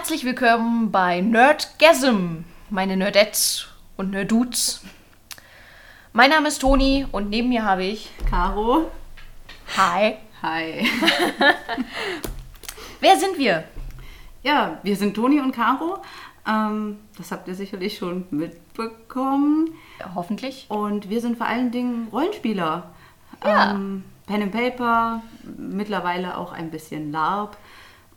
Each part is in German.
Herzlich willkommen bei Nerdgasm, meine Nerdettes und Nerdudes. Mein Name ist Toni und neben mir habe ich Caro. Hi. Hi. Wer sind wir? Ja, wir sind Toni und Caro. Ähm, das habt ihr sicherlich schon mitbekommen. Hoffentlich. Und wir sind vor allen Dingen Rollenspieler. Ja. Ähm, Pen and Paper, mittlerweile auch ein bisschen LARP.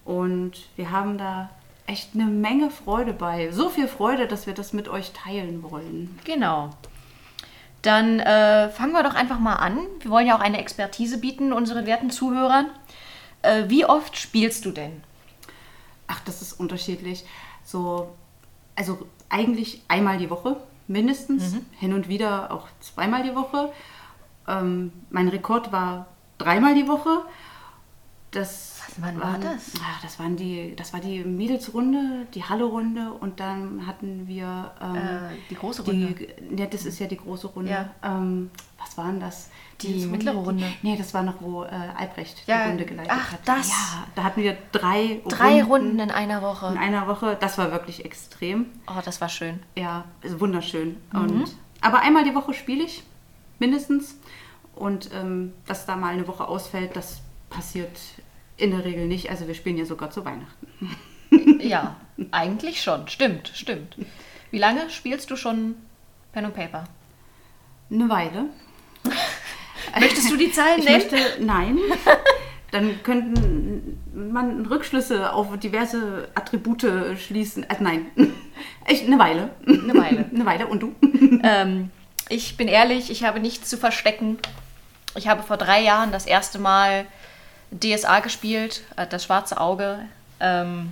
Und wir haben da echt eine Menge Freude bei. So viel Freude, dass wir das mit euch teilen wollen. Genau. Dann äh, fangen wir doch einfach mal an. Wir wollen ja auch eine Expertise bieten unseren werten Zuhörern. Äh, wie oft spielst du denn? Ach, das ist unterschiedlich. So, also eigentlich einmal die Woche mindestens, hin und wieder auch zweimal die Woche. Ähm, mein Rekord war dreimal die Woche. Das wann war waren- das? Ach, das waren die, das war die Mädelsrunde, die Halle-Runde und dann hatten wir ähm, Äh, die große Runde. Die, ja, das ist ja die große Runde. Ja. Ähm, was waren das? Die Mädelsrunde? mittlere Runde. Die, nee, das war noch, wo äh, Albrecht Ja, die Runde geleitet ach, hat. das. Ja, da hatten wir drei, Drei Runden in einer Woche. in einer Woche. Das war wirklich extrem. Oh, das war schön. Ja, ist wunderschön. Mhm. Und, aber einmal die Woche spiele ich, mindestens. Und ähm, dass da mal eine Woche ausfällt, das passiert in der Regel nicht. Also wir spielen ja sogar zu Weihnachten. Ja, eigentlich schon. Stimmt, stimmt. Wie lange spielst du schon Pen und Paper? Eine Weile. Möchtest du die Zahlen Ich nennen? möchte, nein. Dann könnten man Rückschlüsse auf diverse Attribute schließen. Also nein, ich, eine Weile. Eine Weile. Eine Weile. Und du? Ähm, ich bin ehrlich, ich habe nichts zu verstecken. Ich habe vor drei Jahren das erste Mal DSA gespielt, äh, das schwarze Auge. Ähm,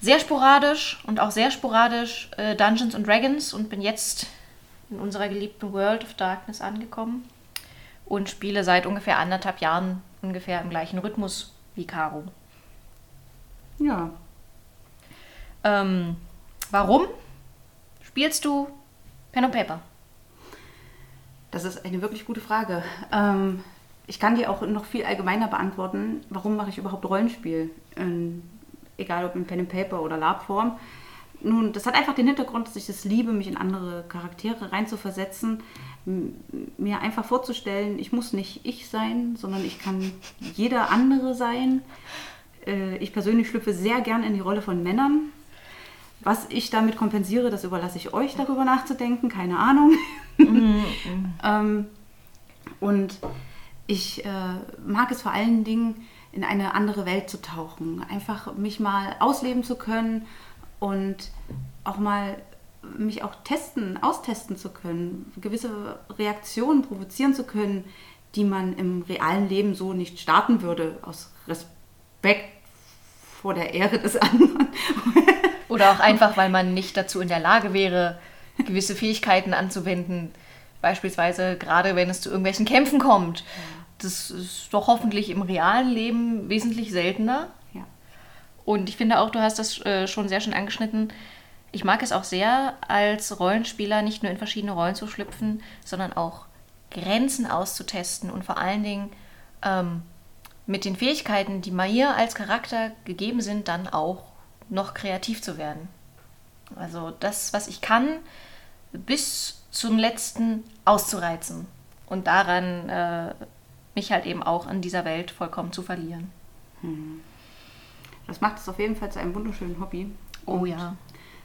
sehr sporadisch und auch sehr sporadisch äh, Dungeons and Dragons und bin jetzt in unserer geliebten World of Darkness angekommen und spiele seit ungefähr anderthalb Jahren ungefähr im gleichen Rhythmus wie Caro. Ja. Ähm, warum spielst du Pen und Paper? Das ist eine wirklich gute Frage. Ähm, ich kann dir auch noch viel allgemeiner beantworten, warum mache ich überhaupt Rollenspiel? Ähm, egal ob in Pen and Paper oder Lab-Form. Nun, das hat einfach den Hintergrund, dass ich es liebe, mich in andere Charaktere reinzuversetzen, mir einfach vorzustellen, ich muss nicht ich sein, sondern ich kann jeder andere sein. Äh, ich persönlich schlüpfe sehr gern in die Rolle von Männern. Was ich damit kompensiere, das überlasse ich euch darüber nachzudenken, keine Ahnung. ähm, und ich äh, mag es vor allen Dingen, in eine andere Welt zu tauchen. Einfach mich mal ausleben zu können und auch mal mich auch testen, austesten zu können, gewisse Reaktionen provozieren zu können, die man im realen Leben so nicht starten würde, aus Respekt vor der Ehre des anderen. Oder auch einfach, weil man nicht dazu in der Lage wäre, gewisse Fähigkeiten anzuwenden. Beispielsweise gerade wenn es zu irgendwelchen Kämpfen kommt. Das ist doch hoffentlich im realen Leben wesentlich seltener. ja. Und ich finde auch, du hast das äh, schon sehr schön angeschnitten. Ich mag es auch sehr, als Rollenspieler nicht nur in verschiedene Rollen zu schlüpfen, sondern auch Grenzen auszutesten und vor allen Dingen ähm, mit den Fähigkeiten, die mir als Charakter gegeben sind, dann auch noch kreativ zu werden. Also das, was ich kann, bis zum letzten auszureizen und daran äh, mich halt eben auch in dieser Welt vollkommen zu verlieren. Das macht es auf jeden Fall zu einem wunderschönen Hobby. Oh Und ja.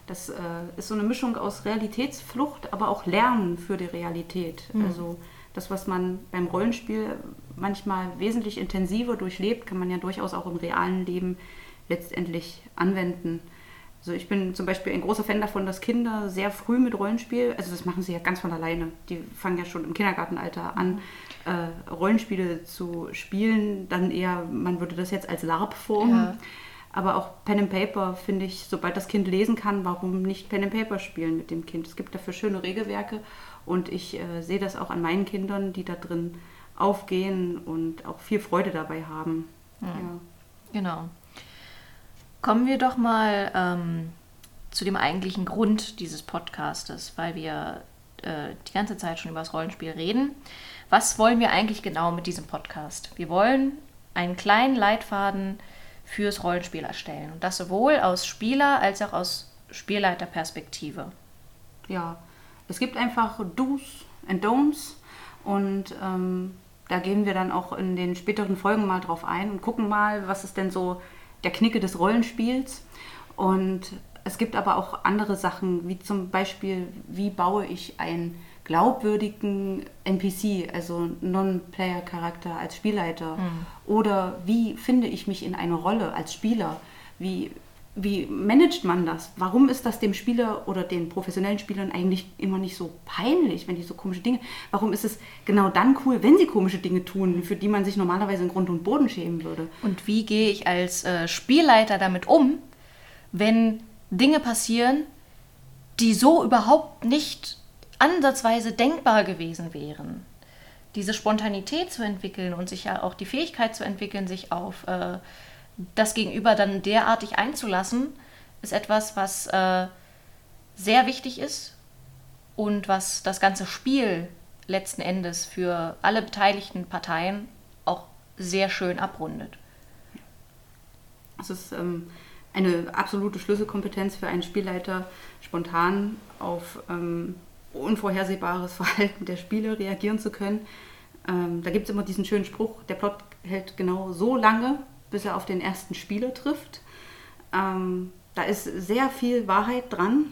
Das äh, ist so eine Mischung aus Realitätsflucht, aber auch Lernen für die Realität. Also das, was man beim Rollenspiel manchmal wesentlich intensiver durchlebt, kann man ja durchaus auch im realen Leben letztendlich anwenden. Also ich bin zum Beispiel ein großer Fan davon, dass Kinder sehr früh mit Rollenspiel, also das machen sie ja ganz von alleine, die fangen ja schon im Kindergartenalter an, äh, Rollenspiele zu spielen, dann eher, man würde das jetzt als LARP formen. Ja. Aber auch Pen and Paper finde ich, sobald das Kind lesen kann, warum nicht Pen and Paper spielen mit dem Kind? Es gibt dafür schöne Regelwerke und ich äh, sehe das auch an meinen Kindern, die da drin aufgehen und auch viel Freude dabei haben. Ja. Genau. Kommen wir doch mal ähm, zu dem eigentlichen Grund dieses Podcastes, weil wir äh, die ganze Zeit schon über das Rollenspiel reden. Was wollen wir eigentlich genau mit diesem Podcast? Wir wollen einen kleinen Leitfaden fürs Rollenspiel erstellen. Und das sowohl aus Spieler- als auch aus Spielleiterperspektive. Ja, es gibt einfach Do's and Don'ts und ähm, da gehen wir dann auch in den späteren Folgen mal drauf ein und gucken mal, was ist denn so der Knicke des Rollenspiels. Und es gibt aber auch andere Sachen, wie zum Beispiel, wie baue ich einen glaubwürdigen NPC, also Non-Player-Charakter als Spielleiter? Mhm. Oder wie finde ich mich in eine Rolle als Spieler? Wie, wie managt man das? Warum ist das dem Spieler oder den professionellen Spielern eigentlich immer nicht so peinlich, wenn die so komische Dinge. Warum ist es genau dann cool, wenn sie komische Dinge tun, für die man sich normalerweise in Grund und Boden schämen würde? Und wie gehe ich als äh, Spielleiter damit um, wenn Dinge passieren, die so überhaupt nicht ansatzweise denkbar gewesen wären? Diese Spontanität zu entwickeln und sich ja auch die Fähigkeit zu entwickeln, sich auf äh, das Gegenüber dann derartig einzulassen, ist etwas, was äh, sehr wichtig ist und was das ganze Spiel letzten Endes für alle beteiligten Parteien auch sehr schön abrundet. Es ist ähm, eine absolute Schlüsselkompetenz für einen Spielleiter, spontan auf ähm, unvorhersehbares Verhalten der Spieler reagieren zu können. Ähm, da gibt es immer diesen schönen Spruch, der Plot hält genau so lange, bis er auf den ersten Spieler trifft. Ähm, da ist sehr viel Wahrheit dran.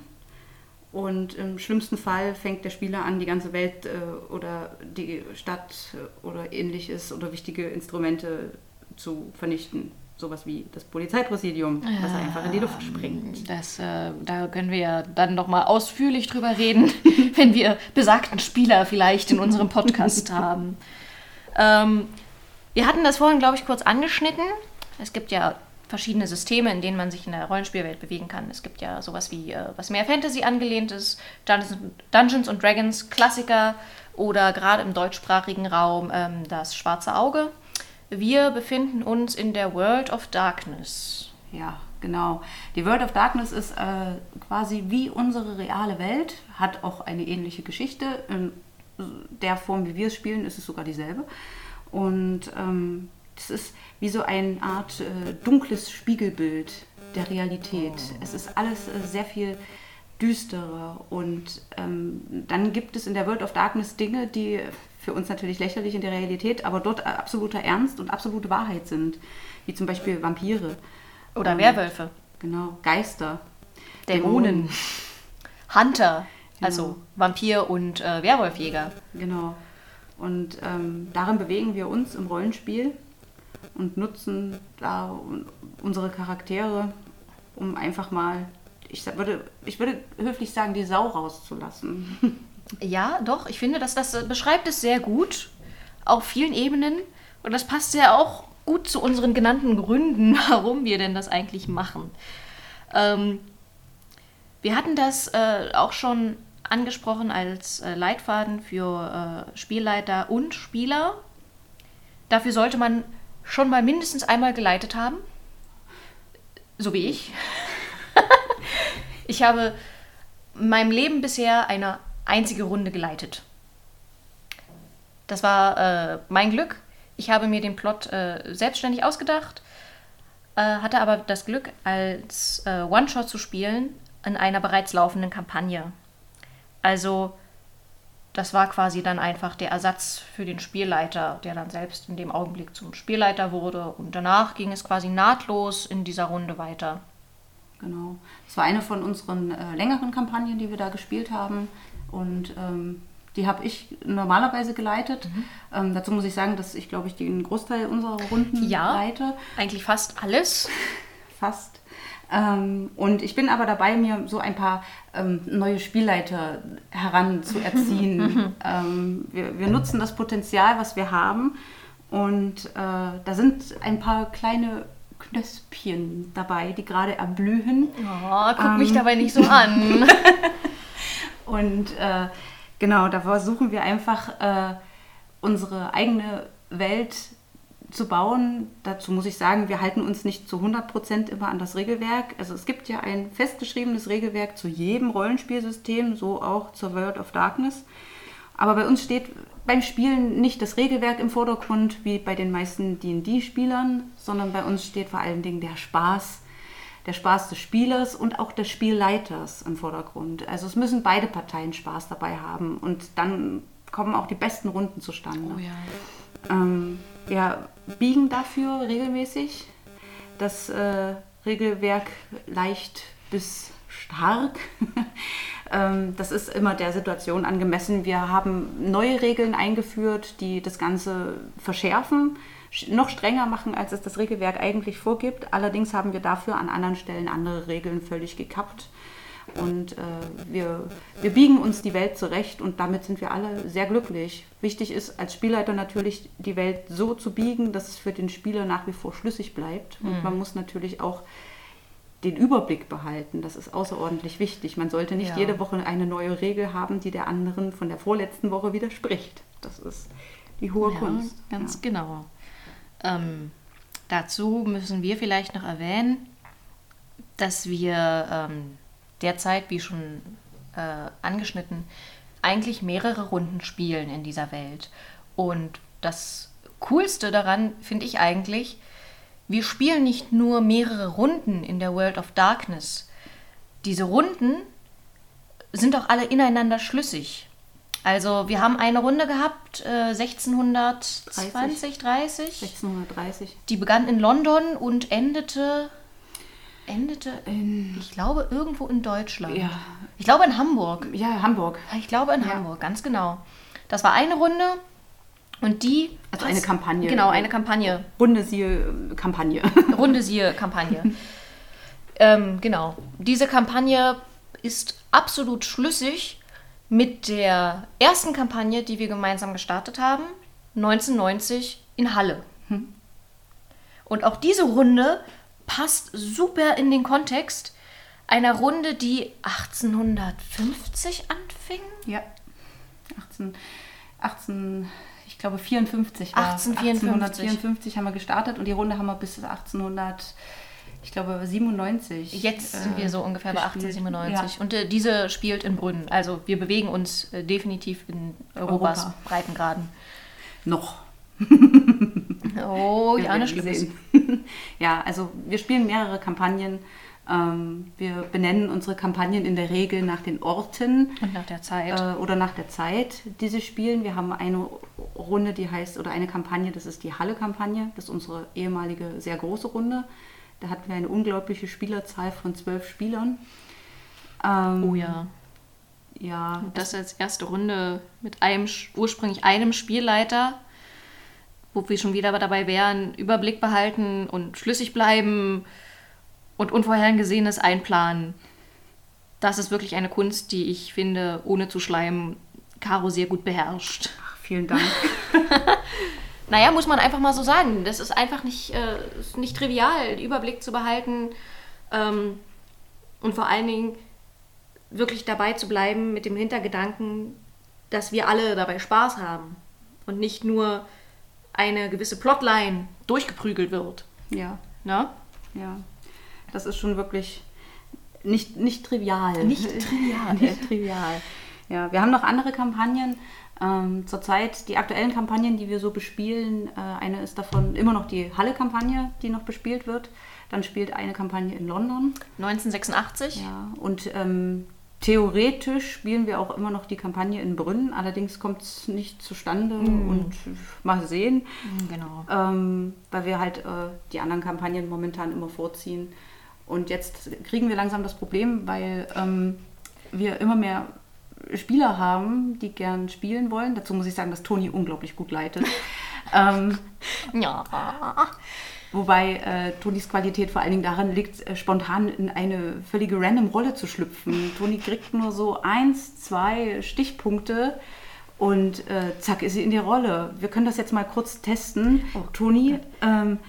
Und im schlimmsten Fall fängt der Spieler an, die ganze Welt äh, oder die Stadt oder ähnliches oder wichtige Instrumente zu vernichten. Sowas wie das Polizeipräsidium, ja, was einfach in die Luft springt. Das, äh, da können wir ja dann nochmal ausführlich drüber reden, wenn wir besagten Spieler vielleicht in unserem Podcast haben. Ähm, wir hatten das vorhin, glaube ich, kurz angeschnitten. Es gibt ja verschiedene Systeme, in denen man sich in der Rollenspielwelt bewegen kann. Es gibt ja sowas wie, äh, was mehr Fantasy angelehnt ist, Dungeons, und Dragons, Klassiker oder gerade im deutschsprachigen Raum ähm, das Schwarze Auge. Wir befinden uns in der World of Darkness. Ja, genau. Die World of Darkness ist äh, quasi wie unsere reale Welt, hat auch eine ähnliche Geschichte. In der Form, wie wir es spielen, ist es sogar dieselbe. Und ähm, das ist wie so eine Art äh, dunkles Spiegelbild der Realität. Es ist alles äh, sehr viel düsterer. Und ähm, dann gibt es in der World of Darkness Dinge, die für uns natürlich lächerlich in der Realität, aber dort absoluter Ernst und absolute Wahrheit sind. Wie zum Beispiel Vampire. Oder ähm, Werwölfe. Genau, Geister. Dämonen. Dämonen. Hunter. Also genau. Vampir und äh, Werwolfjäger. Genau. Und ähm, darin bewegen wir uns im Rollenspiel und nutzen da unsere Charaktere, um einfach mal, ich würde, ich würde höflich sagen, die Sau rauszulassen. Ja, doch, ich finde, dass das beschreibt es sehr gut auf vielen Ebenen und das passt ja auch gut zu unseren genannten Gründen, warum wir denn das eigentlich machen. Ähm, wir hatten das äh, auch schon angesprochen als äh, Leitfaden für äh, Spielleiter und Spieler. Dafür sollte man schon mal mindestens einmal geleitet haben. So wie ich. ich habe in meinem Leben bisher eine einzige Runde geleitet. Das war äh, mein Glück. Ich habe mir den Plot äh, selbstständig ausgedacht, äh, hatte aber das Glück, als äh, One-Shot zu spielen in einer bereits laufenden Kampagne. Also das war quasi dann einfach der Ersatz für den Spielleiter, der dann selbst in dem Augenblick zum Spielleiter wurde. Und danach ging es quasi nahtlos in dieser Runde weiter. Genau. Das war eine von unseren äh, längeren Kampagnen, die wir da gespielt haben. Und ähm, die habe ich normalerweise geleitet. Mhm. Ähm, dazu muss ich sagen, dass ich, glaube ich, den Großteil unserer Runden ja, leite. Eigentlich fast alles. fast. Ähm, und ich bin aber dabei, mir so ein paar ähm, neue Spielleiter heranzuerziehen. ähm, wir, wir, nutzen das Potenzial, was wir haben. Und äh, da sind ein paar kleine Knöspchen dabei, die gerade erblühen. Oh, guck mich ähm, dabei nicht so an. und äh, genau, da versuchen wir einfach äh, unsere eigene Welt zu bauen. Dazu muss ich sagen, wir halten uns nicht zu 100% immer an das Regelwerk. Also es gibt ja ein festgeschriebenes Regelwerk zu jedem Rollenspielsystem, so auch zur World of Darkness. Aber bei uns steht beim Spielen nicht das Regelwerk im Vordergrund wie bei den meisten D&D-Spielern, sondern bei uns steht vor allen Dingen der Spaß, der Spaß des Spielers und auch des Spielleiters im Vordergrund. Also es müssen beide Parteien Spaß dabei haben und dann kommen auch die besten Runden zustande. Oh ja. Ähm, wir biegen dafür regelmäßig das äh, Regelwerk leicht bis stark. ähm, das ist immer der Situation angemessen. Wir haben neue Regeln eingeführt, die das Ganze verschärfen, sch- noch strenger machen, als es das Regelwerk eigentlich vorgibt. Allerdings haben wir dafür an anderen Stellen andere Regeln völlig gekappt. Und äh, wir, wir biegen uns die Welt zurecht und damit sind wir alle sehr glücklich. Wichtig ist als Spielleiter natürlich, die Welt so zu biegen, dass es für den Spieler nach wie vor schlüssig bleibt. Und man muss natürlich auch den Überblick behalten. Das ist außerordentlich wichtig. Man sollte nicht Ja. jede Woche eine neue Regel haben, die der anderen von der vorletzten Woche widerspricht. Das ist die hohe Ja, Kunst. ganz Ja. genau. Ähm, dazu müssen wir vielleicht noch erwähnen, dass wir ähm, derzeit, wie schon äh, angeschnitten, eigentlich mehrere Runden spielen in dieser Welt. Und das Coolste daran finde ich eigentlich, wir spielen nicht nur mehrere Runden in der World of Darkness. Diese Runden sind auch alle ineinander schlüssig. Also wir haben eine Runde gehabt, äh, 1620, 30. 1630. Die begann in London und endete, endete, In- ich glaube, irgendwo in Deutschland. Ja. Ich glaube in Hamburg. Ja, Hamburg. Ich glaube in Ja. Hamburg, ganz genau. Das war eine Runde und die... Also eine Kampagne. Genau, eine Kampagne. Runde siehe äh, Kampagne. Runde siehe Kampagne. ähm, genau. Diese Kampagne ist absolut schlüssig mit der ersten Kampagne, die wir gemeinsam gestartet haben, 1990 in Halle. Und auch diese Runde passt super in den Kontext einer Runde, die 1850 anfing. Ja. 18, 18 ich glaube 54 war. 1854. 1854 haben wir gestartet und die Runde haben wir bis 1800, ich glaube 97. Jetzt sind äh, wir so ungefähr bei gespielt. 1897. Und äh, diese spielt in Brünn. Also wir bewegen uns äh, definitiv in Europas Europa. Breitengraden. Ja. Noch. Oh, ja, Schlimmes. sehen. ja, also wir spielen mehrere Kampagnen. Ähm, wir benennen unsere Kampagnen in der Regel nach den Orten Und nach der Zeit. äh, oder nach der Zeit, die sie spielen. Wir haben eine Runde, die heißt, oder eine Kampagne, das ist die Halle-Kampagne. Das ist unsere ehemalige sehr große Runde. Da hatten wir eine unglaubliche Spielerzahl von zwölf Spielern. Ähm, oh ja. Ja, Und das als erste Runde mit einem ursprünglich einem Spielleiter, wo wir schon wieder dabei wären, Überblick behalten und schlüssig bleiben und Unvorhergesehenes einplanen. Das ist wirklich eine Kunst, die ich finde, ohne zu schleimen, Caro sehr gut beherrscht. ach, vielen Dank. Naja, muss man einfach mal so sagen. Das ist einfach nicht, äh, nicht trivial, den Überblick zu behalten ähm, und vor allen Dingen wirklich dabei zu bleiben mit dem Hintergedanken, dass wir alle dabei Spaß haben und nicht nur eine gewisse Plotline durchgeprügelt wird. ja, Ne? ja. Das ist schon wirklich nicht, nicht trivial. Nicht trivial. nicht trivial. Ja, wir haben noch andere Kampagnen. Ähm, zurzeit die aktuellen Kampagnen, die wir so bespielen, äh, eine ist davon immer noch die Halle-Kampagne, die noch bespielt wird. Dann spielt eine Kampagne in London. 1986. Ja, und ähm, theoretisch spielen wir auch immer noch die Kampagne in Brünn. Allerdings kommt es nicht zustande und mal sehen, Genau. ähm, weil wir halt äh, die anderen Kampagnen momentan immer vorziehen. Und jetzt kriegen wir langsam das Problem, weil ähm, wir immer mehr Spieler haben, die gern spielen wollen. Dazu muss ich sagen, dass Toni unglaublich gut leitet. ähm, Ja. Wobei äh, Tonis Qualität vor allen Dingen daran liegt, äh, spontan in eine völlige random Rolle zu schlüpfen. Toni kriegt nur so eins, zwei Stichpunkte und äh, zack ist sie in die Rolle. Wir können das jetzt mal kurz testen. Toni, ähm,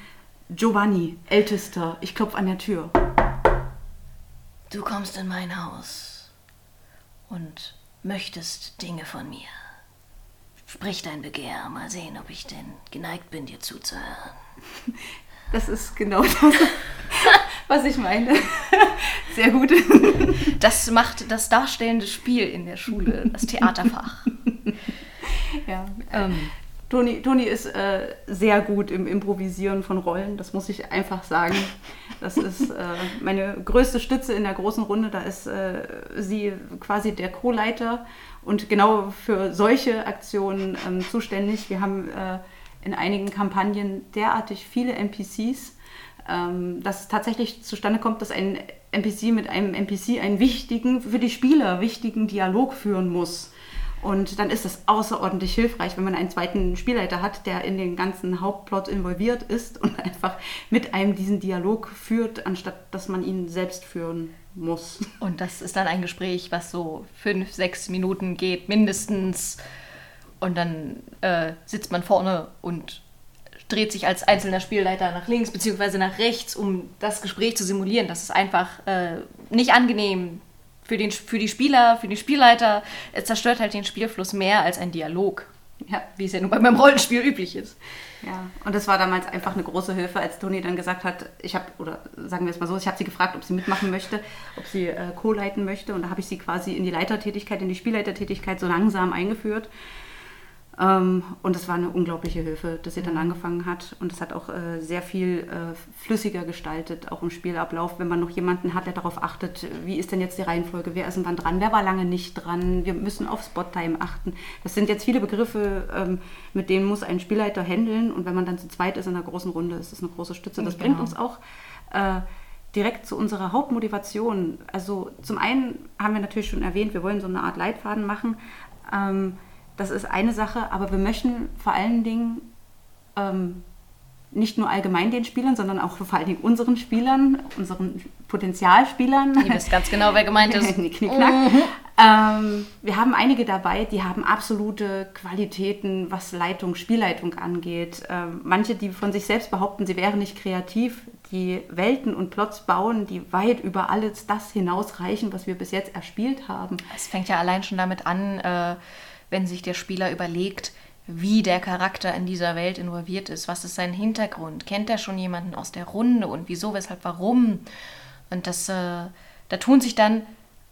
Giovanni, ältester, ich klopfe an der Tür. Du kommst in mein Haus und möchtest Dinge von mir. Sprich dein Begehr, mal sehen, ob ich denn geneigt bin, dir zuzuhören. Das ist genau das, was ich meine. Sehr gut. Das macht das darstellende Spiel in der Schule, das Theaterfach. Ja. Ähm. Toni, Toni ist äh, sehr gut im Improvisieren von Rollen, das muss ich einfach sagen. Das ist äh, meine größte Stütze in der großen Runde. Da ist äh, sie quasi der Co-Leiter und genau für solche Aktionen ähm, zuständig. Wir haben äh, in einigen Kampagnen derartig viele NPCs, ähm, dass es tatsächlich zustande kommt, dass ein NPC mit einem NPC einen wichtigen, für die Spieler wichtigen Dialog führen muss. Und dann ist das außerordentlich hilfreich, wenn man einen zweiten Spielleiter hat, der in den ganzen Hauptplot involviert ist und einfach mit einem diesen Dialog führt, anstatt dass man ihn selbst führen muss. Und das ist dann ein Gespräch, was so fünf, sechs Minuten geht, mindestens. Und dann äh, sitzt man vorne und dreht sich als einzelner Spielleiter nach links bzw. nach rechts, um das Gespräch zu simulieren. Das ist einfach äh, nicht angenehm für, den, für die Spieler, für die Spielleiter. Es zerstört halt den Spielfluss mehr als ein Dialog. Ja, wie es ja nun beim Rollenspiel üblich ist. Ja, und das war damals einfach eine große Hilfe, als Toni dann gesagt hat, ich habe, oder sagen wir es mal so, ich habe sie gefragt, ob sie mitmachen möchte, ob sie äh, co-leiten möchte. Und da habe ich sie quasi in die Leitertätigkeit, in die Spielleitertätigkeit so langsam eingeführt. Ähm, und es war eine unglaubliche Hilfe, dass sie dann mhm. angefangen hat. Und es hat auch äh, sehr viel äh, flüssiger gestaltet, auch im Spielablauf, wenn man noch jemanden hat, der darauf achtet, wie ist denn jetzt die Reihenfolge, wer ist denn wann dran, wer war lange nicht dran, wir müssen auf Spot-Time achten. Das sind jetzt viele Begriffe, ähm, mit denen muss ein Spielleiter handeln. Und wenn man dann zu zweit ist in einer großen Runde, ist das eine große Stütze. Das genau. bringt uns auch äh, direkt zu unserer Hauptmotivation. Also zum einen haben wir natürlich schon erwähnt, wir wollen so eine Art Leitfaden machen. Ähm, das ist eine Sache, aber wir möchten vor allen Dingen ähm, nicht nur allgemein den Spielern, sondern auch vor allen Dingen unseren Spielern, unseren Potenzialspielern. Ihr wisst ganz genau, wer gemeint ist. Knickknack. Mhm. Ähm, wir haben einige dabei, die haben absolute Qualitäten, was Leitung, Spielleitung angeht. Ähm, manche, die von sich selbst behaupten, sie wären nicht kreativ, die Welten und Plots bauen, die weit über alles das hinausreichen, was wir bis jetzt erspielt haben. Es fängt ja allein schon damit an, äh, wenn sich der Spieler überlegt, wie der Charakter in dieser Welt involviert ist, was ist sein Hintergrund, kennt er schon jemanden aus der Runde und wieso, weshalb, warum. Und das, äh, da tun sich dann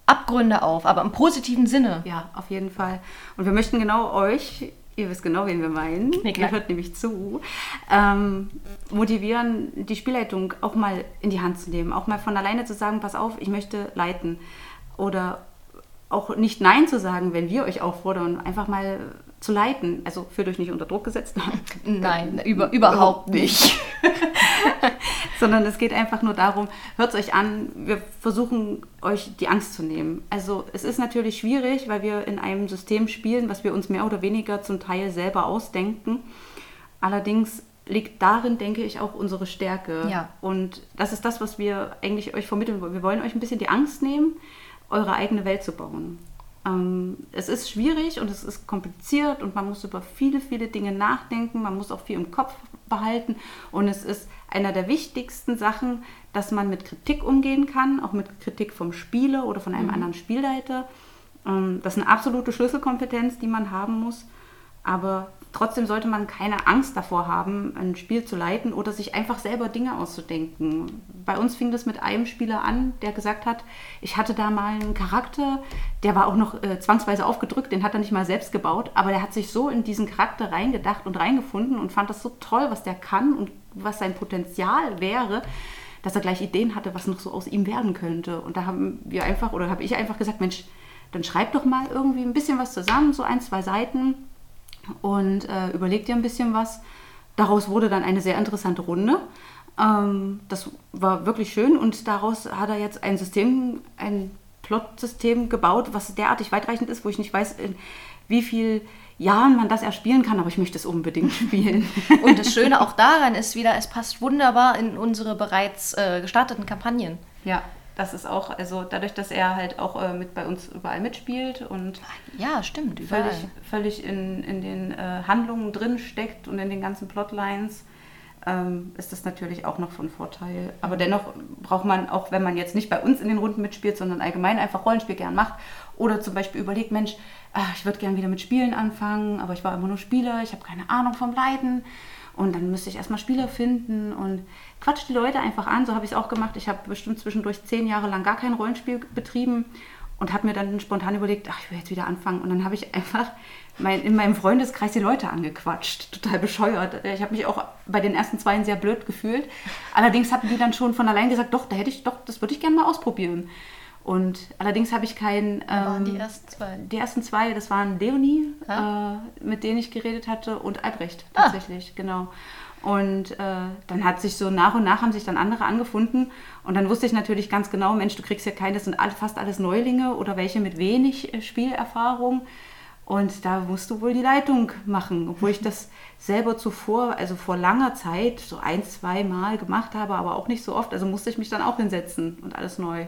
Abgründe auf, aber im positiven Sinne. Ja, auf jeden Fall. Und wir möchten genau euch, ihr wisst genau, wen wir meinen, nee, ihr hört nämlich zu, ähm, motivieren, die Spielleitung auch mal in die Hand zu nehmen, auch mal von alleine zu sagen, pass auf, ich möchte leiten. Oder auch nicht Nein zu sagen, wenn wir euch auffordern, einfach mal zu leiten. Also führt euch nicht unter Druck gesetzt. Nein, über, überhaupt nicht. Sondern es geht einfach nur darum, hört es euch an, wir versuchen euch die Angst zu nehmen. Also es ist natürlich schwierig, weil wir in einem System spielen, was wir uns mehr oder weniger zum Teil selber ausdenken. Allerdings liegt darin, denke ich, auch unsere Stärke. Ja. Und das ist das, was wir eigentlich euch vermitteln wollen. Wir wollen euch ein bisschen die Angst nehmen eure eigene Welt zu bauen. Ähm, es ist schwierig und es ist kompliziert und man muss über viele, viele Dinge nachdenken, man muss auch viel im Kopf behalten und es ist einer der wichtigsten Sachen, dass man mit Kritik umgehen kann, auch mit Kritik vom Spieler oder von einem mhm. anderen Spielleiter. Ähm, das ist eine absolute Schlüsselkompetenz, die man haben muss. Aber trotzdem sollte man keine Angst davor haben, ein Spiel zu leiten oder sich einfach selber Dinge auszudenken. Bei uns fing das mit einem Spieler an, der gesagt hat, ich hatte da mal einen Charakter, der war auch noch äh, zwangsweise aufgedrückt, den hat er nicht mal selbst gebaut, aber der hat sich so in diesen Charakter reingedacht und reingefunden und fand das so toll, was der kann und was sein Potenzial wäre, dass er gleich Ideen hatte, was noch so aus ihm werden könnte. Und da haben wir einfach, oder habe ich einfach gesagt, Mensch, dann schreib doch mal irgendwie ein bisschen was zusammen, so ein, zwei Seiten und äh, überleg dir ein bisschen was. Daraus wurde dann eine sehr interessante Runde. Ähm, das war wirklich schön und daraus hat er jetzt ein System, ein Plot-System gebaut, was derartig weitreichend ist, wo ich nicht weiß, in wie viel Jahren man das erspielen kann, aber ich möchte es unbedingt spielen. und das Schöne auch daran ist wieder, es passt wunderbar in unsere bereits äh, gestarteten Kampagnen. Ja, das ist auch, also dadurch, dass er halt auch äh, mit bei uns überall mitspielt und ja, stimmt, überall. völlig, völlig in, in den äh, Handlungen drin steckt und in den ganzen Plotlines, ähm, ist das natürlich auch noch von Vorteil. Aber dennoch braucht man, auch wenn man jetzt nicht bei uns in den Runden mitspielt, sondern allgemein einfach Rollenspiel gern macht oder zum Beispiel überlegt, Mensch, ach, ich würde gern wieder mit Spielen anfangen, aber ich war immer nur Spieler, ich habe keine Ahnung vom Leiden und dann müsste ich erstmal Spieler finden und quatsch die Leute einfach an. So habe ich es auch gemacht. Ich habe bestimmt zwischendurch zehn Jahre lang gar kein Rollenspiel betrieben. und habe mir dann spontan überlegt, ach, ich will jetzt wieder anfangen. Und dann habe ich einfach mein, in meinem Freundeskreis die Leute angequatscht. Total bescheuert. Ich habe mich auch bei den ersten zwei sehr blöd gefühlt. Allerdings hatten die dann schon von allein gesagt, doch, da hätte ich, doch, das würde ich gerne mal ausprobieren. Und allerdings habe ich keinen. Ähm, waren die ähm, ersten zwei? Die ersten zwei, das waren Leonie, ah. äh, mit denen ich geredet hatte, und Albrecht ah. tatsächlich, ah. genau. Und äh, dann hat sich so nach und nach haben sich dann andere angefunden. Und dann wusste ich natürlich ganz genau, Mensch, du kriegst ja keine, das sind fast alles Neulinge oder welche mit wenig äh, Spielerfahrung. Und da musst du wohl die Leitung machen, obwohl ich das selber zuvor, also vor langer Zeit, so ein, zwei Mal gemacht habe, aber auch nicht so oft. Also musste ich mich dann auch hinsetzen und alles neu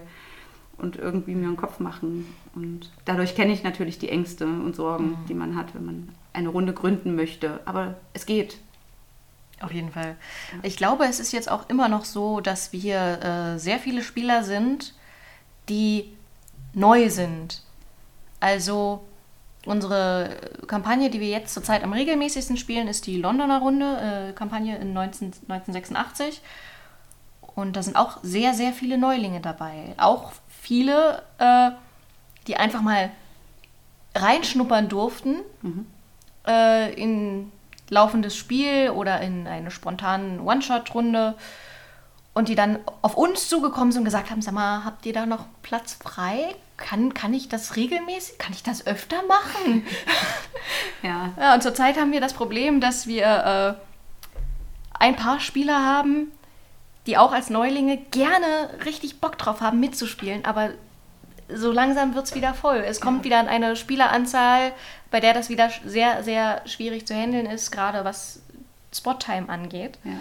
und irgendwie mir einen Kopf machen. Und dadurch kenne ich natürlich die Ängste und Sorgen, mhm. die man hat, wenn man eine Runde gründen möchte. Aber es geht. Auf jeden Fall. Ich glaube, es ist jetzt auch immer noch so, dass wir äh, sehr viele Spieler sind, die neu sind. Also unsere Kampagne, die wir jetzt zurzeit am regelmäßigsten spielen, ist die Londoner Runde, äh, Kampagne in 19, 1986. Und da sind auch sehr, sehr viele Neulinge dabei. Auch viele, äh, die einfach mal reinschnuppern durften mhm. äh, in laufendes Spiel oder in eine spontane One-Shot-Runde und die dann auf uns zugekommen sind und gesagt haben, sag mal, habt ihr da noch Platz frei? Kann, kann ich das regelmäßig, kann ich das öfter machen? ja. ja. Und zurzeit haben wir das Problem, dass wir äh, ein paar Spieler haben, die auch als Neulinge gerne richtig Bock drauf haben, mitzuspielen, aber so langsam wird es wieder voll. Es kommt wieder eine Spieleranzahl, bei der das wieder sehr, sehr schwierig zu handeln ist, gerade was Spot-Time angeht. Ja.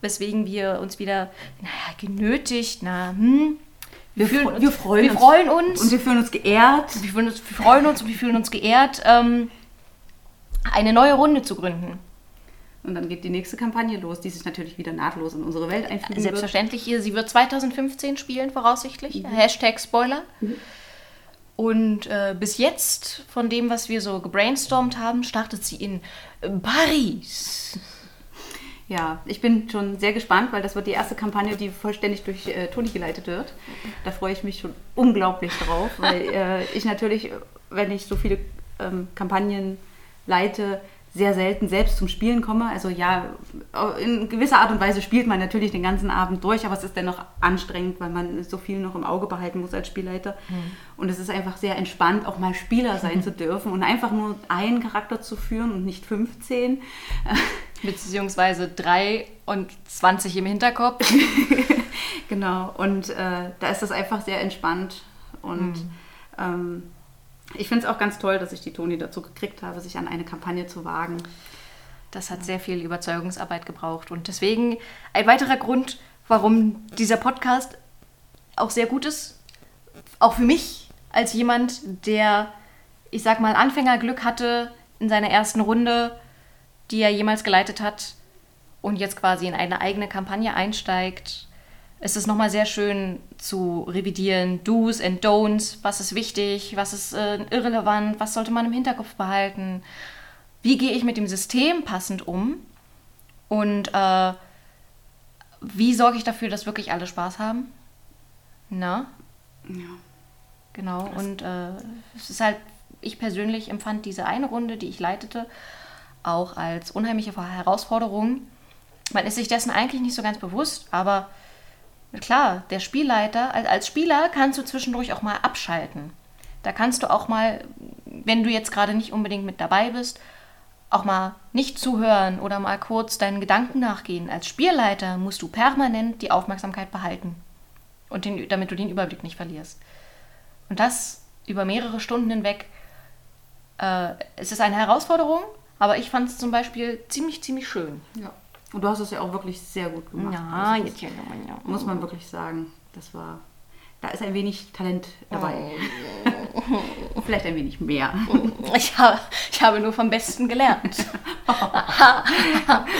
Weswegen wir uns wieder, naja, genötigt, na, hm, wir, wir, uns, wir, freuen, wir uns. freuen, uns. Und wir fühlen uns geehrt. Wir, uns, freuen uns und wir fühlen uns geehrt, ähm, eine neue Runde zu gründen. Und dann geht die nächste Kampagne los, die sich natürlich wieder nahtlos in unsere Welt einfügen Selbstverständlich. Wird. Sie wird 2015 spielen, voraussichtlich. Mhm. Hashtag Spoiler. Mhm. Und äh, bis jetzt, von dem, was wir so gebrainstormt haben, startet sie in Paris. Ja, ich bin schon sehr gespannt, weil das wird die erste Kampagne, die vollständig durch äh, Toni geleitet wird. Da freue ich mich schon unglaublich drauf, weil äh, ich natürlich, wenn ich so viele ähm, Kampagnen leite, sehr selten selbst zum Spielen komme. Also ja, in gewisser Art und Weise spielt man natürlich den ganzen Abend durch, aber es ist dennoch anstrengend, weil man so viel noch im Auge behalten muss als Spielleiter. Mhm. Und es ist einfach sehr entspannt, auch mal Spieler sein mhm. zu dürfen und einfach nur einen Charakter zu führen und nicht 15. Beziehungsweise drei und 20 im Hinterkopf. genau, und äh, da ist das einfach sehr entspannt und mhm. ähm, ich finde es auch ganz toll, dass ich die Toni dazu gekriegt habe, sich an eine Kampagne zu wagen. Das hat sehr viel Überzeugungsarbeit gebraucht. Und deswegen ein weiterer Grund, warum dieser Podcast auch sehr gut ist, auch für mich als jemand, der, ich sag mal, Anfängerglück hatte in seiner ersten Runde, die er jemals geleitet hat und jetzt quasi in eine eigene Kampagne einsteigt es ist nochmal sehr schön zu revidieren. Do's and Don'ts, was ist wichtig, was ist äh, irrelevant, was sollte man im Hinterkopf behalten, wie gehe ich mit dem System passend um und äh, wie sorge ich dafür, dass wirklich alle Spaß haben. Na? Ja. Genau, Krass. und äh, es ist halt, ich persönlich empfand diese eine Runde, die ich leitete, auch als unheimliche Herausforderung. Man ist sich dessen eigentlich nicht so ganz bewusst, aber Klar, der Spielleiter, als Spieler kannst du zwischendurch auch mal abschalten. Da kannst du auch mal, wenn du jetzt gerade nicht unbedingt mit dabei bist, auch mal nicht zuhören oder mal kurz deinen Gedanken nachgehen. Als Spielleiter musst du permanent die Aufmerksamkeit behalten. Und den, damit du den Überblick nicht verlierst. Und das über mehrere Stunden hinweg. Äh, es ist eine Herausforderung, aber ich fand es zum Beispiel ziemlich, ziemlich schön. Ja. Und du hast es ja auch wirklich sehr gut gemacht. Ja, also jetzt ja. Muss man wirklich sagen. Das war. Da ist ein wenig Talent dabei. Oh. Vielleicht ein wenig mehr. Ich habe, ich habe nur vom Besten gelernt.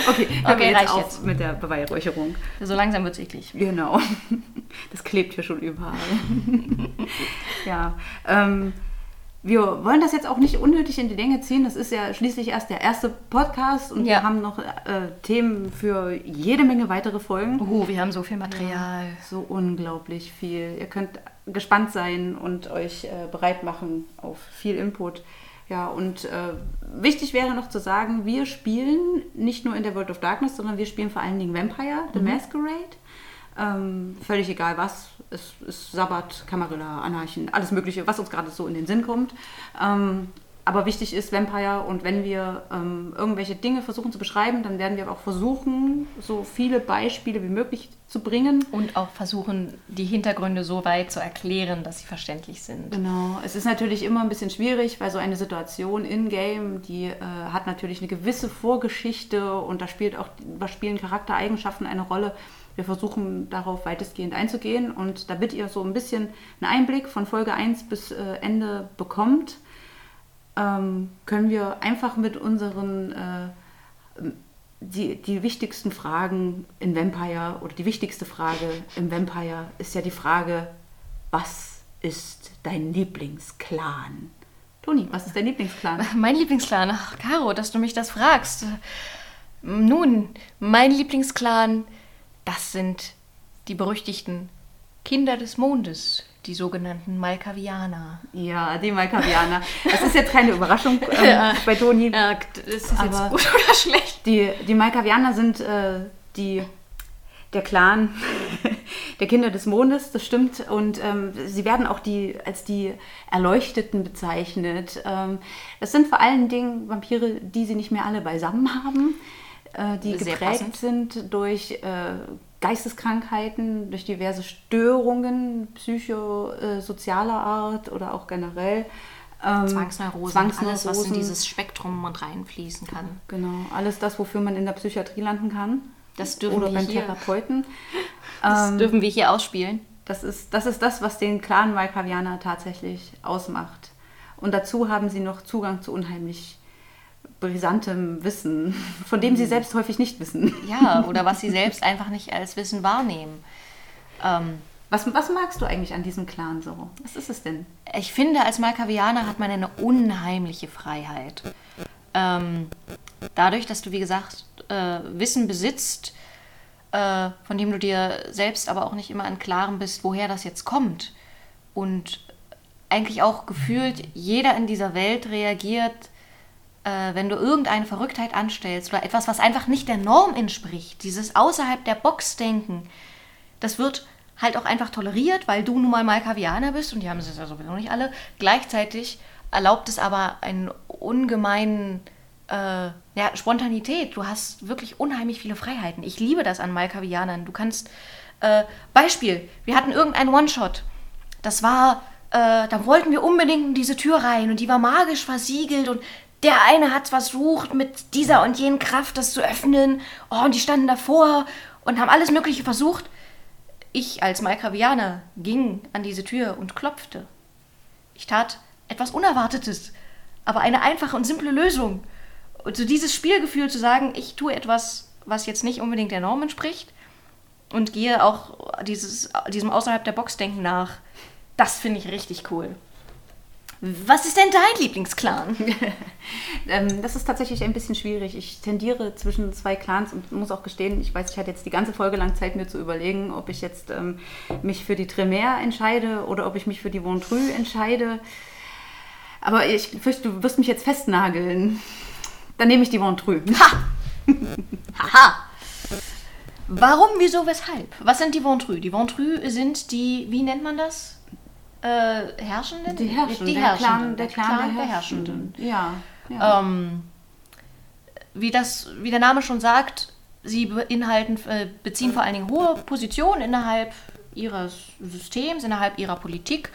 okay, okay reicht jetzt mit der Beweihräucherung. So langsam wird es eklig. Genau. Das klebt hier schon überall. ja. Ähm, wir wollen das jetzt auch nicht unnötig in die Länge ziehen. Das ist ja schließlich erst der erste Podcast und Ja. wir haben noch äh, Themen für jede Menge weitere Folgen. Oh, wir haben so viel Material. So unglaublich viel. Ihr könnt gespannt sein und euch äh, bereit machen auf viel Input. Ja, und äh, wichtig wäre noch zu sagen, wir spielen nicht nur in der World of Darkness, sondern wir spielen vor allen Dingen Vampire, The Masquerade. Ähm, völlig egal was. Es ist Sabbat, Camarilla, Anarchen, alles Mögliche, was uns gerade so in den Sinn kommt. Ähm, aber wichtig ist Vampire und wenn wir ähm, irgendwelche Dinge versuchen zu beschreiben, dann werden wir auch versuchen, so viele Beispiele wie möglich zu bringen. Und auch versuchen, die Hintergründe so weit zu erklären, dass sie verständlich sind. Genau, es ist natürlich immer ein bisschen schwierig, weil so eine Situation in-game, die äh, hat natürlich eine gewisse Vorgeschichte und da spielt auch, da spielen Charaktereigenschaften eine Rolle. Wir versuchen darauf weitestgehend einzugehen und damit ihr so ein bisschen einen Einblick von Folge 1 bis äh, Ende bekommt, ähm, können wir einfach mit unseren äh, die, die wichtigsten Fragen in Vampire oder die wichtigste Frage im Vampire ist ja die Frage, was ist dein Lieblingsclan? Toni, was ist dein Lieblingsclan? Mein Lieblingsclan, ach Caro, dass du mich das fragst. Nun, mein Lieblingsclan, das sind die berüchtigten Kinder des Mondes, die sogenannten Malkavianer. Ja, die Malkavianer. Das ist jetzt keine Überraschung ähm, bei Toni. Ja, ist das jetzt gut oder schlecht? Die, die Malkavianer sind äh, die, der Clan der Kinder des Mondes, das stimmt. Und ähm, sie werden auch die, als die Erleuchteten bezeichnet. Ähm, das sind vor allen Dingen Vampire, die sie nicht mehr alle beisammen haben, die Sehr geprägt passend. sind durch äh, Geisteskrankheiten, durch diverse Störungen psychosozialer Art oder auch generell. Ähm, Zwangsneurosen, alles, was in Zwangsneurosen. dieses Spektrum und reinfließen kann. Genau, alles das, wofür man in der Psychiatrie landen kann. Das dürfen Oder wir beim hier, Therapeuten. das Ähm, dürfen wir hier ausspielen. das, ist, das ist das, was den Clan Malkavianer tatsächlich ausmacht. Und dazu haben sie noch Zugang zu unheimlich brisantem Wissen, von dem sie Hm. selbst häufig nicht wissen. Ja, oder was sie selbst einfach nicht als Wissen wahrnehmen. Ähm, Was, was magst du eigentlich an diesem Clan so? Was ist es denn? ich finde, als Malkavianer hat man eine unheimliche Freiheit. Ähm, dadurch, dass du, wie gesagt, äh, Wissen besitzt, äh, von dem du dir selbst aber auch nicht immer an Klarem bist, woher das jetzt kommt. Und eigentlich auch gefühlt jeder in dieser Welt reagiert, äh, wenn du irgendeine Verrücktheit anstellst oder etwas, was einfach nicht der Norm entspricht, dieses außerhalb der Box denken, das wird halt auch einfach toleriert, weil du nun mal Malkavianer bist und die haben es ja sowieso nicht alle. Gleichzeitig erlaubt es aber einen ungemeinen äh, ja, Spontanität. Du hast wirklich unheimlich viele Freiheiten. Ich liebe das an Malkavianern. Du kannst, äh, Beispiel, wir hatten irgendeinen One-Shot. Das war, äh, da wollten wir unbedingt in diese Tür rein und die war magisch versiegelt und der eine hat versucht, mit dieser und jenen Kraft das zu öffnen. Oh, und die standen davor und haben alles Mögliche versucht. Ich als Malkavianer ging an diese Tür und klopfte. Ich tat etwas Unerwartetes, aber eine einfache und simple Lösung. Und so dieses Spielgefühl zu sagen, ich tue etwas, was jetzt nicht unbedingt der Norm entspricht und gehe auch dieses, diesem außerhalb der Box denken nach, das finde ich richtig cool. Was ist denn dein Lieblingsclan? Ähm, das ist tatsächlich ein bisschen schwierig. Ich tendiere zwischen zwei Clans und muss auch gestehen, ich weiß, ich hatte jetzt die ganze Folge lang Zeit, mir zu überlegen, ob ich jetzt ähm, mich für die Tremere entscheide oder ob ich mich für die Ventrue entscheide. Aber ich fürchte, du wirst mich jetzt festnageln. Dann nehme ich die Ventrue. Haha! Warum, wieso, weshalb? Was sind die Ventrue? Die Ventrue sind die, wie nennt man das? Äh, Herrschenden? Die Herrschenden. Die der Herrschenden. Clan, der Clan, der Herrschenden. Ja. ja. Ähm, wie, das, wie der Name schon sagt, sie beinhalten, äh, beziehen vor allen Dingen hohe Positionen innerhalb ihres Systems, innerhalb ihrer Politik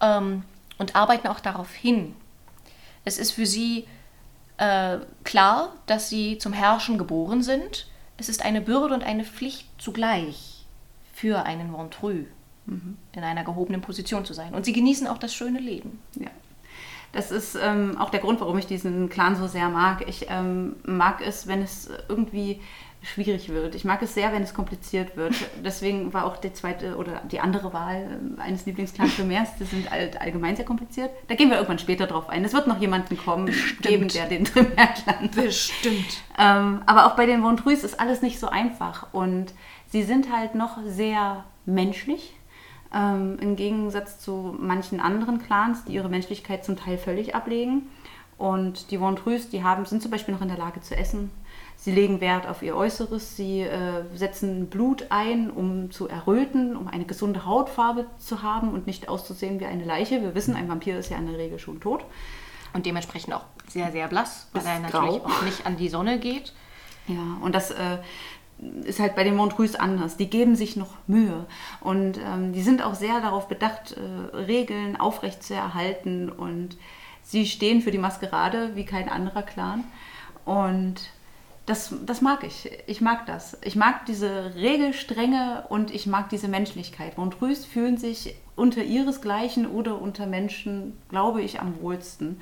ähm, und arbeiten auch darauf hin. Es ist für sie äh, klar, dass sie zum Herrschen geboren sind. Es ist eine Bürde und eine Pflicht zugleich für einen Ventrue in einer gehobenen Position zu sein. Und sie genießen auch das schöne Leben. Ja. Das ist ähm, auch der Grund, warum ich diesen Clan so sehr mag. Ich ähm, mag es, wenn es irgendwie schwierig wird. Ich mag es sehr, wenn es kompliziert wird. Deswegen war auch die zweite oder die andere Wahl ähm, eines Lieblingsclans für Meers, die sind all, allgemein sehr kompliziert. Da gehen wir irgendwann später drauf ein. Es wird noch jemanden kommen, Bestimmt. geben, der den Tremere-Clan Bestimmt. ähm, aber auch bei den Vondruis ist alles nicht so einfach. Und sie sind halt noch sehr menschlich. Ähm, Im Gegensatz zu manchen anderen Clans, die ihre Menschlichkeit zum Teil völlig ablegen. Und die Vondruis, die haben, sind zum Beispiel noch in der Lage zu essen. Sie legen Wert auf ihr Äußeres. Sie äh, setzen Blut ein, um zu erröten, um eine gesunde Hautfarbe zu haben und nicht auszusehen wie eine Leiche. Wir wissen, ein Vampir ist ja in der Regel schon tot. Und dementsprechend auch sehr, sehr blass, weil Ist er natürlich grau. auch nicht an die Sonne geht. Ja, und das äh, ist halt bei den Montreux anders. Die geben sich noch Mühe. Und ähm, die sind auch sehr darauf bedacht, äh, Regeln aufrecht zu erhalten. Und sie stehen für die Maskerade wie kein anderer Clan. Und das, das mag ich. Ich mag das. Ich mag diese Regelstrenge und ich mag diese Menschlichkeit. Montreux fühlen sich unter ihresgleichen oder unter Menschen, glaube ich, am wohlsten.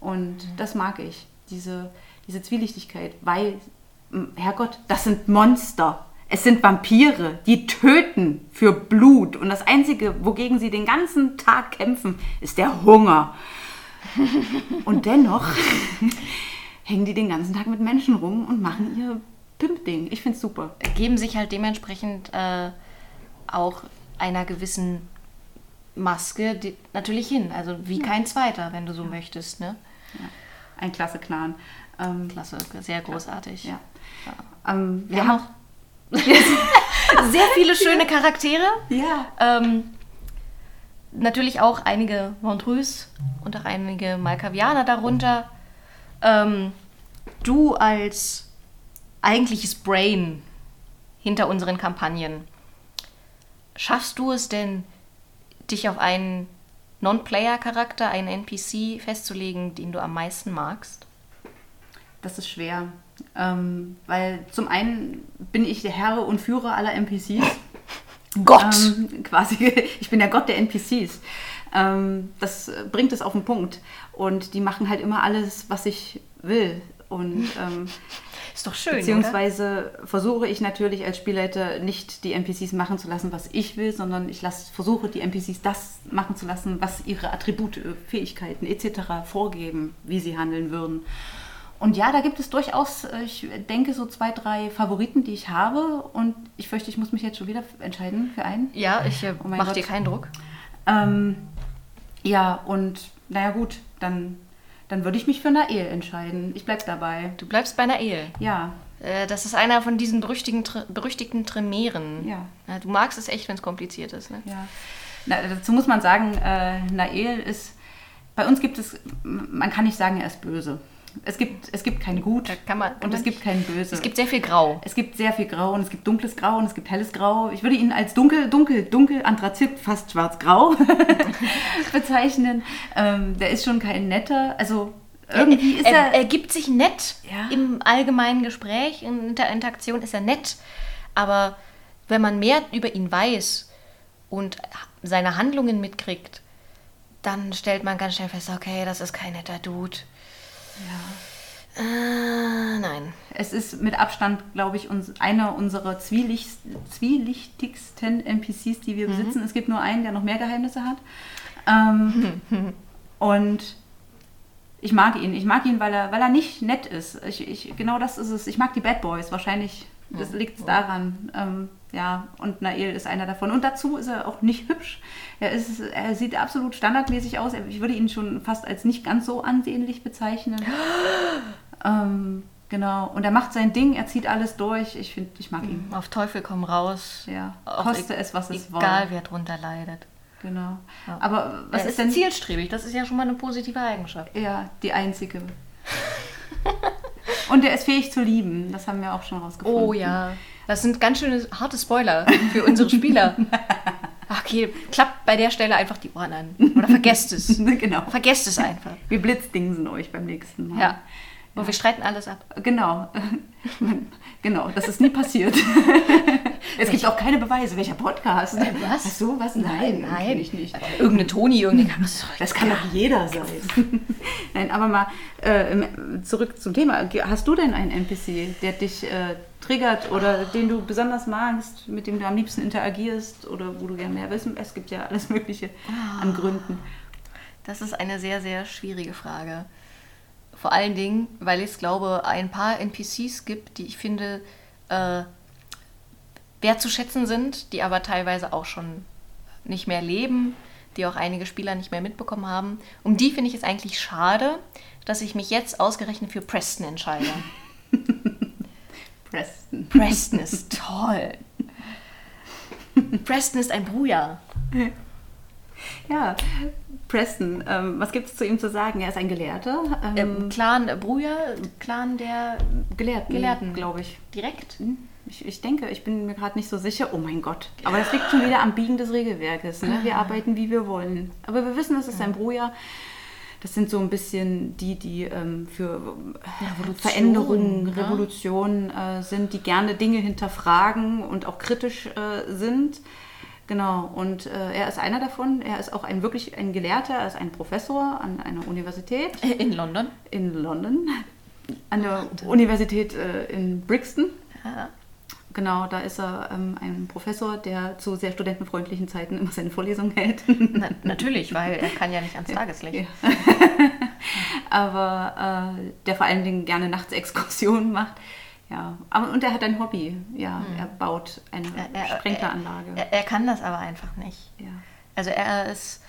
Und das mag ich, diese, diese Zwielichtigkeit, weil, Herrgott, das sind Monster. Es sind Vampire, die töten für Blut. Und das Einzige, wogegen sie den ganzen Tag kämpfen, ist der Hunger. Und dennoch hängen die den ganzen Tag mit Menschen rum und machen ihr Pimp-Ding. Ich finde es super. Geben sich halt dementsprechend äh, auch einer gewissen Maske die, natürlich hin. Also wie kein zweiter, wenn du so möchtest. Ne? Ein klasse Clan. Ähm, Klasse, sehr großartig. ja. Ähm, Wir, haben auch sehr viele schöne Charaktere. Ja. Ähm, natürlich auch einige Montreux und auch einige Malkavianer darunter. Ähm, du als eigentliches Brain hinter unseren Kampagnen, schaffst du es denn, dich auf einen Non-Player-Charakter, einen NPC festzulegen, den du am meisten magst? Das ist schwer. Ähm, weil zum einen bin ich der Herr und Führer aller NPCs. Gott! Ähm, quasi, ich bin der Gott der NPCs. Ähm, das bringt es auf den Punkt. Und die machen halt immer alles, was ich will. Und ähm, ist doch schön, oder? beziehungsweise versuche ich natürlich als Spielleiter nicht die NPCs machen zu lassen, was ich will, sondern ich lass, versuche die NPCs das machen zu lassen, was ihre Attribute, Fähigkeiten etc. vorgeben, wie sie handeln würden. Und ja, da gibt es durchaus, äh, ich denke, so zwei, drei Favoriten, die ich habe. Und ich fürchte, ich muss mich jetzt schon wieder entscheiden für einen. Ja, ich äh, Oh mein mach Gott. dir keinen Druck. Ähm, ja, und naja gut, dann, dann würde ich mich für Nael entscheiden. Ich bleib dabei. Du bleibst bei einer Ehe. Ja, Äh, Das ist einer von diesen berüchtigten, berüchtigten Tremeren. Ja. Du magst es echt, wenn es kompliziert ist. Ne? ja. Na, dazu muss man sagen, äh, Nael ist, bei uns gibt es, man kann nicht sagen, er ist böse. Es gibt, es gibt kein Gut kann man- kann und es gibt kein Böse. Es gibt sehr viel Grau. Es gibt sehr viel Grau und es gibt dunkles Grau und es gibt helles Grau. Ich würde ihn als dunkel, dunkel, dunkel, Anthrazit, fast schwarz-grau bezeichnen. Ähm, der ist schon kein netter. Also irgendwie ist er, er. er gibt sich nett Ja. im allgemeinen Gespräch, in der Interaktion ist er nett. Aber wenn man mehr über ihn weiß und seine Handlungen mitkriegt, dann stellt man ganz schnell fest, okay, das ist kein netter Dude. Ja. Äh, nein. Es ist mit Abstand, glaube ich, uns, einer unserer zwielicht, zwielichtigsten NPCs, die Mhm. wir besitzen. Es gibt nur einen, der noch mehr Geheimnisse hat. Ähm, und ich mag ihn. Ich mag ihn, weil er, weil er nicht nett ist. Ich, ich, genau das ist es. Ich mag die Bad Boys. Wahrscheinlich das liegt daran. Ähm, ja, und Nael ist einer davon. Und dazu ist er auch nicht hübsch. Er, ist, er sieht absolut standardmäßig aus. Ich würde ihn schon fast als nicht ganz so ansehnlich bezeichnen. ähm, genau. Und er macht sein Ding, er zieht alles durch. Ich finde, ich mag ihn. Auf Teufel komm raus. Ja. Koste e- es, was es Egal, wolle. wer drunter leidet. Genau. Ja. Aber was er ist denn zielstrebig? Das ist ja schon mal eine positive Eigenschaft. Ja, die einzige. Und er ist fähig zu lieben. Das haben wir auch schon rausgefunden. Oh ja. Das sind ganz schöne harte Spoiler für unsere Spieler. Ach, Okay, klappt bei der Stelle einfach die Ohren an. Oder vergesst es. genau. Vergesst es einfach. Wir blitzdingsen euch beim nächsten Mal. Ja. Und wir streiten alles ab. Genau. genau, das ist nie passiert. es gibt auch keine Beweise. Welcher Podcast? Was? Ach so, was? Nein, Nein, nein. ich nicht. Irgendeine Toni, irgendeine. Das kann doch jeder sein. Nein, aber mal äh, zurück zum Thema. Hast du denn einen NPC, der dich äh, triggert oder den du besonders magst, mit dem du am liebsten interagierst oder wo du gerne mehr wissen? Es gibt ja alles Mögliche an Gründen. Das ist eine sehr, sehr schwierige Frage. Vor allen Dingen, weil ich glaube, ein paar NPCs gibt, die ich finde äh, wertzuschätzen sind, die aber teilweise auch schon nicht mehr leben, die auch einige Spieler nicht mehr mitbekommen haben. Um die finde ich es eigentlich schade, dass ich mich jetzt ausgerechnet für Preston entscheide. Preston. Preston ist toll. Preston ist ein Bruja. Ja, Preston, ähm, was gibt es zu ihm zu sagen? Er ist ein Gelehrter. Ähm, Ähm, Clan Bruja, Clan der Gelehrten, Gelehrten. glaube ich. direkt. Hm, Ich, ich denke, ich bin mir gerade nicht so sicher. Oh mein Gott. Aber das liegt schon wieder am Biegen des Regelwerkes. Ne? Wir arbeiten, wie wir wollen. Aber wir wissen, es ist ein Bruja. Das sind so ein bisschen die, die ähm, für äh, Revolution, Veränderungen, ja. Revolutionen äh, sind, die gerne Dinge hinterfragen und auch kritisch äh, sind. Genau, und äh, er ist einer davon. Er ist auch ein wirklich ein Gelehrter, er ist ein Professor an einer Universität In London. in London, an der Universität äh, in Brixton. Ja. Genau, da ist er ähm, ein Professor, der zu sehr studentenfreundlichen Zeiten immer seine Vorlesungen hält. Na, natürlich, weil er kann ja nicht ans Tageslicht. Ja. Aber äh, der vor allen Dingen gerne nachts Exkursionen macht. Ja, aber und er hat ein Hobby. Ja, er baut eine Hm. Er, er, Sprenkleranlage. er, er kann das aber einfach nicht. ja. Also er ist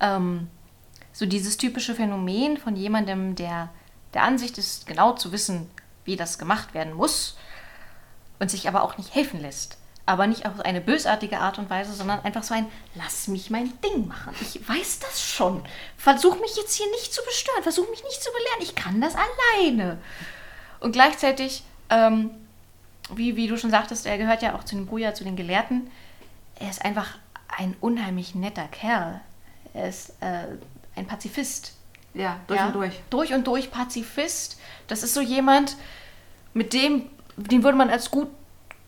ähm, so dieses typische Phänomen von jemandem, der der Ansicht ist, genau zu wissen, wie das gemacht werden muss und sich aber auch nicht helfen lässt. Aber nicht auf eine bösartige Art und Weise, sondern einfach so ein, lass mich mein Ding machen. Ich weiß das schon. Versuch mich jetzt hier nicht zu bestören. Versuch mich nicht zu belehren. Ich kann das alleine. Und gleichzeitig, ähm, wie, wie du schon sagtest, er gehört ja auch zu den Bruja, zu den Gelehrten. Er ist einfach ein unheimlich netter Kerl. Er ist äh, ein Pazifist. ja, durch ja? und durch. Durch und durch Pazifist. Das ist so jemand, mit dem, den würde man als gut,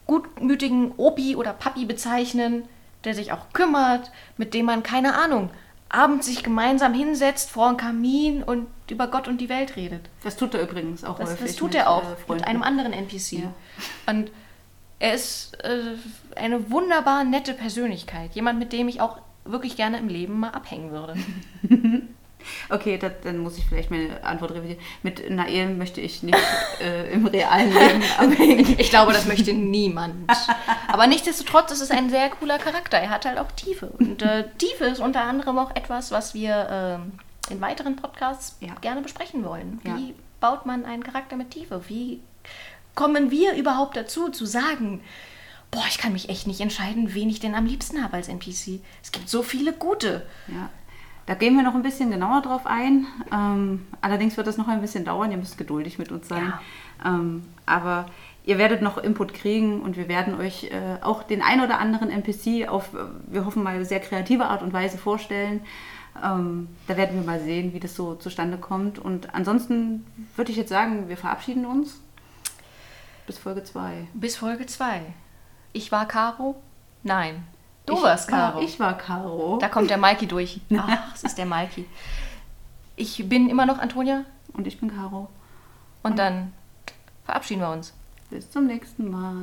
gutmütigen Opi oder Papi bezeichnen, der sich auch kümmert, mit dem man, keine Ahnung, abends sich gemeinsam hinsetzt vor einem Kamin und über Gott und die Welt redet. Das tut er übrigens auch Das, häufig. das tut er auch äh, mit einem anderen NPC. Ja. Und er ist äh, eine wunderbar nette Persönlichkeit. Jemand, mit dem ich auch wirklich gerne im Leben mal abhängen würde. Okay, das, dann muss ich vielleicht meine Antwort revidieren. Mit Nael möchte ich nicht äh, im realen Leben abhängen. Ich glaube, das möchte niemand. Aber nichtsdestotrotz ist es ein sehr cooler Charakter. Er hat halt auch Tiefe. Und äh, Tiefe ist unter anderem auch etwas, was wir ähm, in weiteren Podcasts Ja. gerne besprechen wollen. Wie Ja. baut man einen Charakter mit Tiefe? Wie kommen wir überhaupt dazu, zu sagen, boah, ich kann mich echt nicht entscheiden, wen ich denn am liebsten habe als NPC. Es gibt so viele gute. Ja, da gehen wir noch ein bisschen genauer drauf ein. Ähm, allerdings wird das noch ein bisschen dauern. Ihr müsst geduldig mit uns sein. Ähm, aber ihr werdet noch Input kriegen und wir werden euch äh, auch den ein oder anderen NPC auf, äh, wir hoffen mal, sehr kreative Art und Weise vorstellen. Ähm, da werden wir mal sehen, wie das so zustande kommt. Und ansonsten würde ich jetzt sagen, wir verabschieden uns. Bis Folge 2. Bis Folge 2. Ich war Caro? Nein. Du ich warst war- Caro. Ich war Caro. Da kommt der Maiki durch. Ach, es ist der Maiki. Ich bin immer noch Antonia Und ich bin Caro. und dann verabschieden wir uns. Bis zum nächsten Mal.